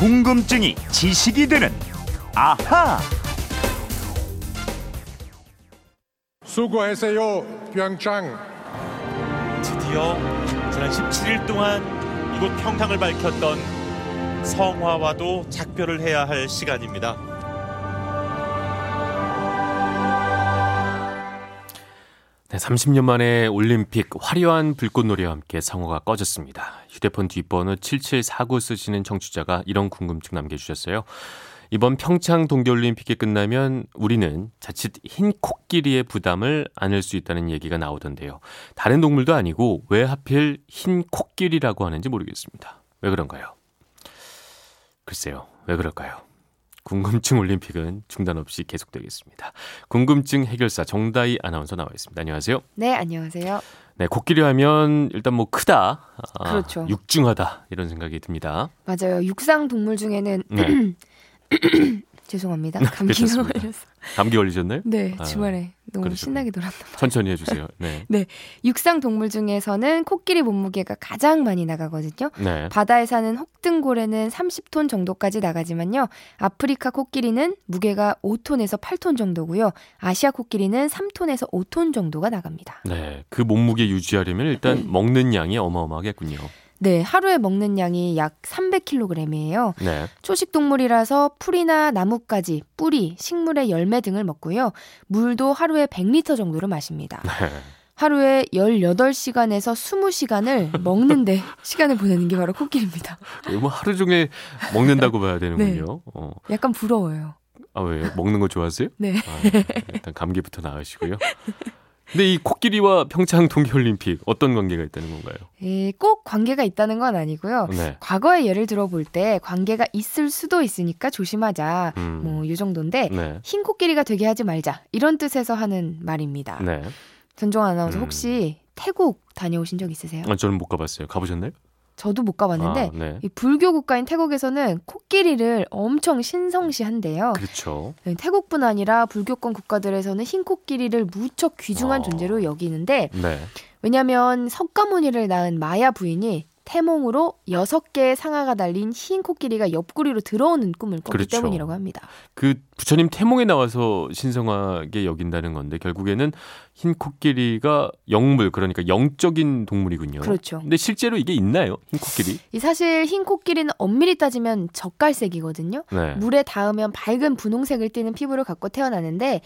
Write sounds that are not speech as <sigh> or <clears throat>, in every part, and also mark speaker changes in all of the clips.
Speaker 1: 궁금증이 지식이 되는 아하.
Speaker 2: 수고하세요, 평창.
Speaker 3: 드디어 지난 17일 동안 이곳 평창을 밝혔던 성화와도 작별을 해야 할 시간입니다.
Speaker 4: 네, 30년 만에 올림픽 화려한 불꽃놀이와 함께 성화가 꺼졌습니다. 휴대폰 뒷번호 7749 쓰시는 청취자가 이런 궁금증 남겨주셨어요. 이번 평창 동계올림픽이 끝나면 우리는 자칫 흰 코끼리의 부담을 안을 수 있다는 얘기가 나오던데요. 다른 동물도 아니고 왜 하필 흰 코끼리라고 하는지 모르겠습니다. 왜 그런가요? 글쎄요, 왜 그럴까요? 궁금증 올림픽은 중단 없이 계속되겠습니다. 궁금증 해결사 정다희 아나운서 나와 있습니다. 안녕하세요.
Speaker 5: 네, 안녕하세요.
Speaker 4: 네, 코끼리 하면 일단 뭐 크다, 아,
Speaker 5: 그렇죠.
Speaker 4: 육중하다 이런 생각이 듭니다.
Speaker 5: 맞아요. 육상 동물 중에는
Speaker 4: 네. <clears throat> <clears throat>
Speaker 5: 죄송합니다. 감기가
Speaker 4: 괜찮습니다.
Speaker 5: 걸렸어.
Speaker 4: 감기 걸리셨나요?
Speaker 5: 네,
Speaker 4: 아,
Speaker 5: 주말에 너무
Speaker 4: 그러시군요.
Speaker 5: 신나게 놀았나 봐요.
Speaker 4: 천천히 해주세요. <laughs> 네,
Speaker 5: 육상 동물 중에서는 코끼리 몸무게가 가장 많이 나가거든요.
Speaker 4: 네,
Speaker 5: 바다에 사는 혹등고래는 30톤 정도까지 나가지만요. 아프리카 코끼리는 무게가 5톤에서 8톤 정도고요. 아시아 코끼리는 3톤에서 5톤 정도가 나갑니다.
Speaker 4: 네. 그 몸무게 유지하려면 일단 먹는 양이 어마어마하겠군요.
Speaker 5: 네, 하루에 먹는 양이 약 300kg이에요.
Speaker 4: 네,
Speaker 5: 초식 동물이라서 풀이나 나뭇가지, 뿌리, 식물의 열매 등을 먹고요. 물도 하루에 100리터 정도를 마십니다.
Speaker 4: 네.
Speaker 5: 하루에 18시간에서 20시간을 먹는데 <laughs> 시간을 보내는 게 바로 코끼리입니다.
Speaker 4: 뭐 하루 종일 먹는다고 봐야 되는군요.
Speaker 5: 네.
Speaker 4: 어.
Speaker 5: 약간 부러워요.
Speaker 4: 아 왜요? 먹는 거 좋아하세요?
Speaker 5: 네.
Speaker 4: 아, 일단 감기부터 나으시고요. 근데 이 코끼리와 평창 동계올림픽 어떤 관계가 있다는 건가요?
Speaker 5: 예, 꼭 관계가 있다는 건 아니고요.
Speaker 4: 네.
Speaker 5: 과거의 예를 들어볼 때 관계가 있을 수도 있으니까 조심하자.
Speaker 4: 음.
Speaker 5: 뭐, 이 정도인데,
Speaker 4: 네.
Speaker 5: 흰 코끼리가 되게 하지 말자. 이런 뜻에서 하는 말입니다.
Speaker 4: 네.
Speaker 5: 전종 아나운서
Speaker 4: 음.
Speaker 5: 혹시 태국 다녀오신 적 있으세요?
Speaker 4: 아, 저는 못 가봤어요. 가보셨나요?
Speaker 5: 저도 못 가봤는데,
Speaker 4: 아, 네.
Speaker 5: 이 불교 국가인 태국에서는 코끼리를 엄청 신성시한대요.
Speaker 4: 그렇죠.
Speaker 5: 네, 태국뿐 아니라 불교권 국가들에서는 흰 코끼리를 무척 귀중한
Speaker 4: 어.
Speaker 5: 존재로 여기는데
Speaker 4: 네.
Speaker 5: 왜냐하면 석가모니를 낳은 마야 부인이 태몽으로 여섯 개의 상아가 달린 흰 코끼리가 옆구리로 들어오는 꿈을 꿨기
Speaker 4: 그렇죠.
Speaker 5: 때문이라고 합니다.
Speaker 4: 그 부처님 태몽에 나와서 신성하게 여긴다는 건데 결국에는 흰 코끼리가 영물 그러니까 영적인 동물이군요.
Speaker 5: 그렇죠.
Speaker 4: 근데 실제로 이게 있나요? 흰 코끼리?
Speaker 5: 이 사실 흰 코끼리는 엄밀히 따지면 젓갈색이거든요.
Speaker 4: 네.
Speaker 5: 물에 닿으면 밝은 분홍색을 띠는 피부를 갖고 태어나는데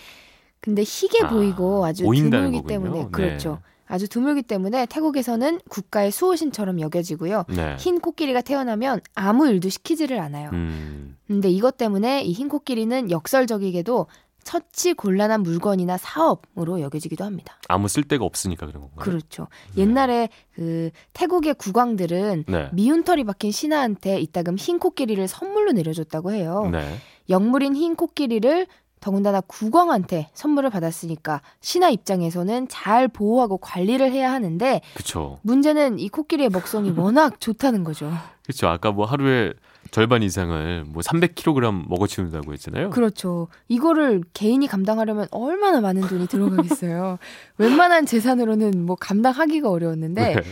Speaker 5: 근데 희게
Speaker 4: 아,
Speaker 5: 보이고 아주 드물기
Speaker 4: 거군요.
Speaker 5: 때문에
Speaker 4: 네.
Speaker 5: 그렇죠. 아주 드물기 때문에 태국에서는 국가의 수호신처럼 여겨지고요.
Speaker 4: 네.
Speaker 5: 흰 코끼리가 태어나면 아무 일도 시키지를 않아요.
Speaker 4: 음.
Speaker 5: 근데 이것 때문에 이 흰 코끼리는 역설적이게도 처치 곤란한 물건이나 사업으로 여겨지기도 합니다.
Speaker 4: 아무 쓸데가 없으니까 그런 건가요?
Speaker 5: 그렇죠. 옛날에 그 태국의 국왕들은
Speaker 4: 네.
Speaker 5: 미운 털이 박힌 신하한테 이따금 흰 코끼리를 선물로 내려줬다고 해요.
Speaker 4: 네.
Speaker 5: 영물인 흰 코끼리를 더군다나 국왕한테 선물을 받았으니까 신하 입장에서는 잘 보호하고 관리를 해야 하는데
Speaker 4: 그렇죠.
Speaker 5: 문제는 이 코끼리의 먹성이 <laughs> 워낙 좋다는 거죠.
Speaker 4: 그렇죠. 아까 뭐 하루에 절반 이상을 뭐 300kg 먹어치운다고 했잖아요.
Speaker 5: 그렇죠. 이거를 개인이 감당하려면 얼마나 많은 돈이 들어가겠어요. <laughs> 웬만한 재산으로는 뭐 감당하기가 어려웠는데
Speaker 4: 네.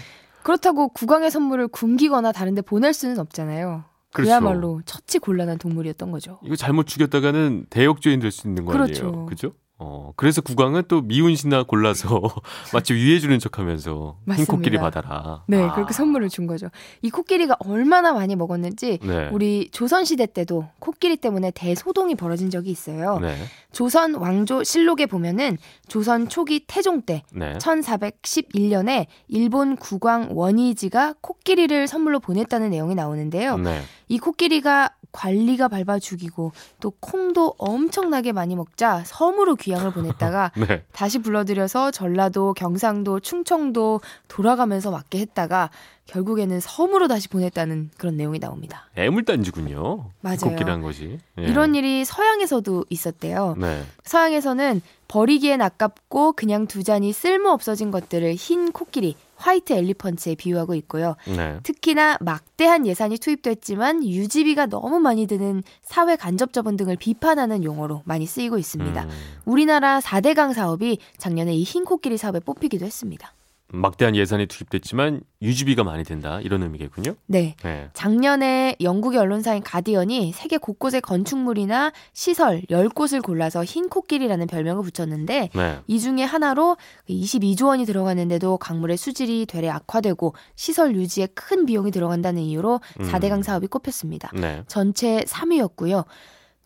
Speaker 5: 그렇다고 국왕의 선물을 굶기거나 다른데 보낼 수는 없잖아요.
Speaker 4: 그렇죠.
Speaker 5: 그야말로 처치 곤란한 동물이었던 거죠.
Speaker 4: 이거 잘못 죽였다가는 대역죄인 될 수 있는 거
Speaker 5: 그렇죠.
Speaker 4: 아니에요? 그죠? 어, 그래서 국왕은 또 미운 신하 골라서 <laughs> 마치 위해주는 척 하면서 흰
Speaker 5: 맞습니다.
Speaker 4: 코끼리 받아라.
Speaker 5: 네,
Speaker 4: 아,
Speaker 5: 그렇게 선물을 준 거죠. 이 코끼리가 얼마나 많이 먹었는지
Speaker 4: 네.
Speaker 5: 우리 조선 시대 때도 코끼리 때문에 대소동이 벌어진 적이 있어요.
Speaker 4: 네.
Speaker 5: 조선 왕조 실록에 보면은 조선 초기 태종 때
Speaker 4: 네.
Speaker 5: 1411년에 일본 국왕 원이지가 코끼리를 선물로 보냈다는 내용이 나오는데요.
Speaker 4: 네.
Speaker 5: 이 코끼리가 관리가 밟아 죽이고 또 콩도 엄청나게 많이 먹자 섬으로 귀향을 <laughs> 보냈다가
Speaker 4: 네.
Speaker 5: 다시 불러들여서 전라도, 경상도, 충청도 돌아가면서 맞게 했다가 결국에는 섬으로 다시 보냈다는 그런 내용이 나옵니다.
Speaker 4: 애물단지군요.
Speaker 5: 맞아요.
Speaker 4: 코끼리란 것이. 예.
Speaker 5: 이런 일이 서양에서도 있었대요.
Speaker 4: 네.
Speaker 5: 서양에서는 버리기엔 아깝고 그냥 두자니 쓸모 없어진 것들을 흰 코끼리, 화이트 엘리펀트에 비유하고 있고요.
Speaker 4: 네.
Speaker 5: 특히나 막대한 예산이 투입됐지만 유지비가 너무 많이 드는 사회 간접 자본 등을 비판하는 용어로 많이 쓰이고 있습니다.
Speaker 4: 음,
Speaker 5: 우리나라 4대강 사업이 작년에 이 흰 코끼리 사업에 뽑히기도 했습니다.
Speaker 4: 막대한 예산이 투입됐지만 유지비가 많이 든다 이런 의미겠군요.
Speaker 5: 네.
Speaker 4: 네.
Speaker 5: 작년에 영국의 언론사인 가디언이 세계 곳곳의 건축물이나 시설 10곳을 골라서 흰 코끼리라는 별명을 붙였는데
Speaker 4: 네.
Speaker 5: 이 중에 하나로 22조 원이 들어가는데도 강물의 수질이 되레 악화되고 시설 유지에 큰 비용이 들어간다는 이유로
Speaker 4: 음.
Speaker 5: 4대강 사업이 꼽혔습니다.
Speaker 4: 네.
Speaker 5: 전체 3위였고요.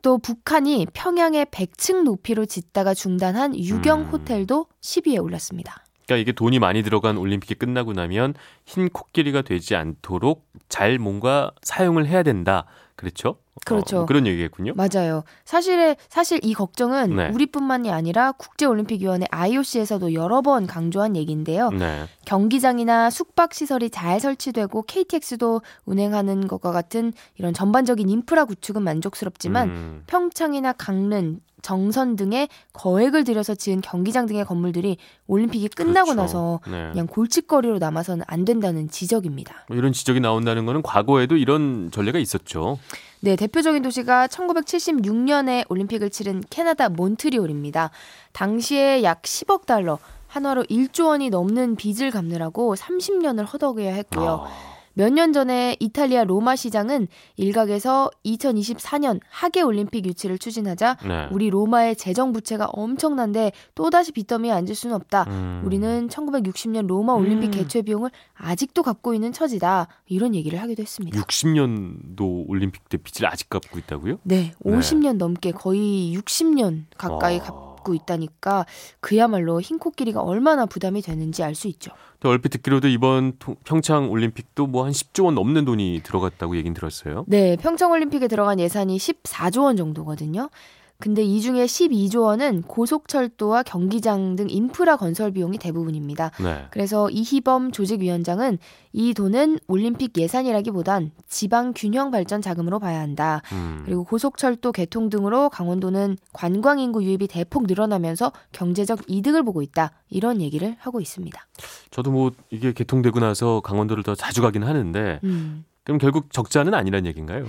Speaker 5: 또 북한이 평양에 100층 높이로 짓다가 중단한 유경
Speaker 4: 음.
Speaker 5: 호텔도 10위에 올랐습니다.
Speaker 4: 그러니까 이게 돈이 많이 들어간 올림픽이 끝나고 나면 흰 코끼리가 되지 않도록 잘 뭔가 사용을 해야 된다. 그렇죠?
Speaker 5: 그렇죠.
Speaker 4: 어, 그런 얘기겠군요.
Speaker 5: 맞아요. 사실 사실 이 걱정은
Speaker 4: 네.
Speaker 5: 우리뿐만이 아니라 국제올림픽위원회 IOC에서도 여러 번 강조한 얘기인데요.
Speaker 4: 네.
Speaker 5: 경기장이나 숙박 시설이 잘 설치되고 KTX도 운행하는 것과 같은 이런 전반적인 인프라 구축은 만족스럽지만
Speaker 4: 음,
Speaker 5: 평창이나 강릉, 정선 등의 거액을 들여서 지은 경기장 등의 건물들이 올림픽이 끝나고
Speaker 4: 그렇죠.
Speaker 5: 나서
Speaker 4: 네.
Speaker 5: 그냥 골칫거리로 남아서는 안 된다는 지적입니다.
Speaker 4: 뭐 이런 지적이 나온다는 거는 과거에도 이런 전례가 있었죠.
Speaker 5: 네, 대표적인 도시가 1976년에 올림픽을 치른 캐나다 몬트리올입니다. 당시에 약 10억 달러, 한화로 1조 원이 넘는 빚을 갚느라고 30년을 허덕여야 했고요.
Speaker 4: 아,
Speaker 5: 몇 년 전에 이탈리아 로마 시장은 일각에서 2024년 하계 올림픽 유치를 추진하자
Speaker 4: 네.
Speaker 5: 우리 로마의 재정 부채가 엄청난데 또다시 빚더미에 앉을 수는 없다.
Speaker 4: 음.
Speaker 5: 우리는 1960년 로마 올림픽
Speaker 4: 음.
Speaker 5: 개최 비용을 아직도 갖고 있는 처지다. 이런 얘기를 하기도 했습니다.
Speaker 4: 60년도 올림픽 때 빚을 아직 갚고 있다고요?
Speaker 5: 네, 50년 넘게 거의 60년 가까이
Speaker 4: 아.
Speaker 5: 갖고 있다니까 그야말로 흰 코끼리가 얼마나 부담이 되는지 알 수 있죠.
Speaker 4: 또 얼핏 듣기로도 이번 통- 평창 올림픽도 뭐 한 10조 원 넘는 돈이 들어갔다고 얘긴 들었어요.
Speaker 5: 네, 평창 올림픽에 들어간 예산이 14조 원 정도거든요. 근데 이 중에 12조 원은 고속철도와 경기장 등 인프라 건설 비용이 대부분입니다.
Speaker 4: 네.
Speaker 5: 그래서 이희범 조직위원장은 이 돈은 올림픽 예산이라기보단 지방 균형 발전 자금으로 봐야 한다.
Speaker 4: 음.
Speaker 5: 그리고 고속철도 개통 등으로 강원도는 관광 인구 유입이 대폭 늘어나면서 경제적 이득을 보고 있다. 이런 얘기를 하고 있습니다.
Speaker 4: 저도 뭐 이게 개통되고 나서 강원도를 더 자주 가긴 하는데
Speaker 5: 음.
Speaker 4: 그럼 결국 적자는 아니란 얘기인가요?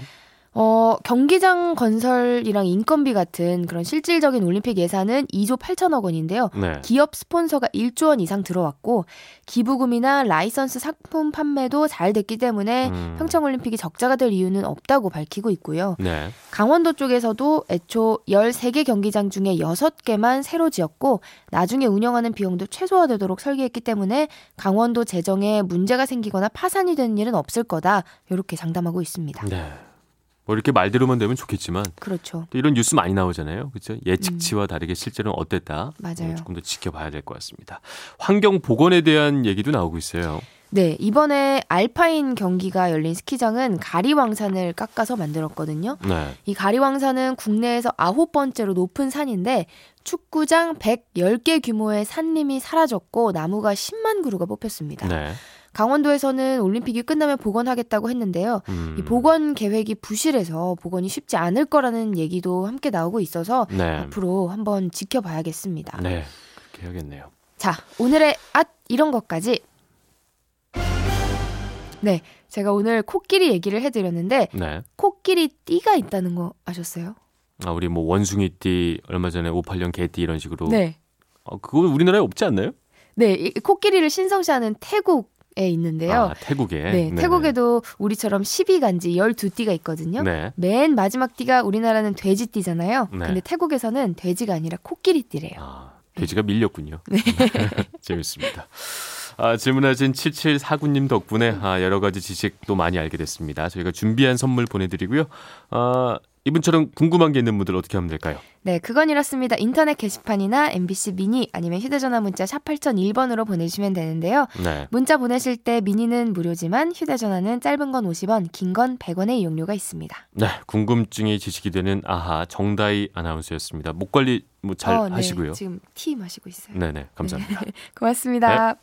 Speaker 5: 어, 경기장 건설이랑 인건비 같은 그런 실질적인 올림픽 예산은 2조 8천억 원인데요.
Speaker 4: 네.
Speaker 5: 기업 스폰서가 1조 원 이상 들어왔고 기부금이나 라이선스 상품 판매도 잘 됐기 때문에
Speaker 4: 음.
Speaker 5: 평창 올림픽이 적자가 될 이유는 없다고 밝히고 있고요.
Speaker 4: 네.
Speaker 5: 강원도 쪽에서도 애초 13개 경기장 중에 6개만 새로 지었고 나중에 운영하는 비용도 최소화되도록 설계했기 때문에 강원도 재정에 문제가 생기거나 파산이 되는 일은 없을 거다. 이렇게 장담하고 있습니다.
Speaker 4: 네. 뭐 이렇게 말대로만 되면 좋겠지만
Speaker 5: 그렇죠.
Speaker 4: 또 이런 뉴스 많이 나오잖아요. 그렇죠? 예측치와 다르게 실제로는 어땠다.
Speaker 5: 음. 맞아요.
Speaker 4: 어, 조금 더 지켜봐야 될 것 같습니다. 환경 보건에 대한 얘기도 나오고 있어요.
Speaker 5: 네, 이번에 알파인 경기가 열린 스키장은 가리왕산을 깎아서 만들었거든요.
Speaker 4: 네.
Speaker 5: 이 가리왕산은 국내에서 아홉 번째로 높은 산인데 축구장 110개 규모의 산림이 사라졌고 나무가 10만 그루가 뽑혔습니다.
Speaker 4: 네.
Speaker 5: 강원도에서는 올림픽이 끝나면 복원하겠다고 했는데요.
Speaker 4: 음.
Speaker 5: 이 복원 계획이 부실해서 복원이 쉽지 않을 거라는 얘기도 함께 나오고 있어서
Speaker 4: 네.
Speaker 5: 앞으로 한번 지켜봐야겠습니다.
Speaker 4: 네. 그렇게 해야겠네요.
Speaker 5: 자, 오늘의 앗 이런 것까지. 네, 제가 오늘 코끼리 얘기를 해드렸는데
Speaker 4: 네.
Speaker 5: 코끼리 띠가 있다는 거 아셨어요?
Speaker 4: 아, 우리 뭐 원숭이띠 얼마 전에 58년 개띠 이런 식으로
Speaker 5: 네,
Speaker 4: 어, 그건 우리나라에 없지 않나요?
Speaker 5: 네, 이 코끼리를 신성시하는 태국에 있는데요.
Speaker 4: 아, 태국에.
Speaker 5: 네,
Speaker 4: 네네.
Speaker 5: 태국에도 우리처럼 12간지 12띠가 있거든요.
Speaker 4: 네.
Speaker 5: 맨 마지막 띠가 우리나라는 돼지띠잖아요.
Speaker 4: 네.
Speaker 5: 근데 태국에서는 돼지가 아니라 코끼리띠래요.
Speaker 4: 아, 돼지가 밀렸군요. <laughs>
Speaker 5: 네. <laughs>
Speaker 4: 재밌습니다. 아, 질문하신 7749님 덕분에 아, 여러 가지 지식도 많이 알게 됐습니다. 저희가 준비한 선물 보내드리고요. 아, 이분처럼 궁금한 게 있는 분들 어떻게 하면 될까요?
Speaker 5: 네, 그건 이렇습니다. 인터넷 게시판이나 MBC 미니 아니면 휴대전화 문자 샵 8001번으로 보내주시면 되는데요.
Speaker 4: 네.
Speaker 5: 문자 보내실 때 미니는 무료지만 휴대전화는 짧은 건 50원, 긴 건 100원의 이용료가 있습니다.
Speaker 4: 네, 궁금증이 지식이 되는 아하 정다희 아나운서였습니다. 목 관리 뭐잘
Speaker 5: 어, 네,
Speaker 4: 하시고요.
Speaker 5: 지금 티 마시고 있어요.
Speaker 4: 네, 네, 감사합니다. <laughs>
Speaker 5: 고맙습니다.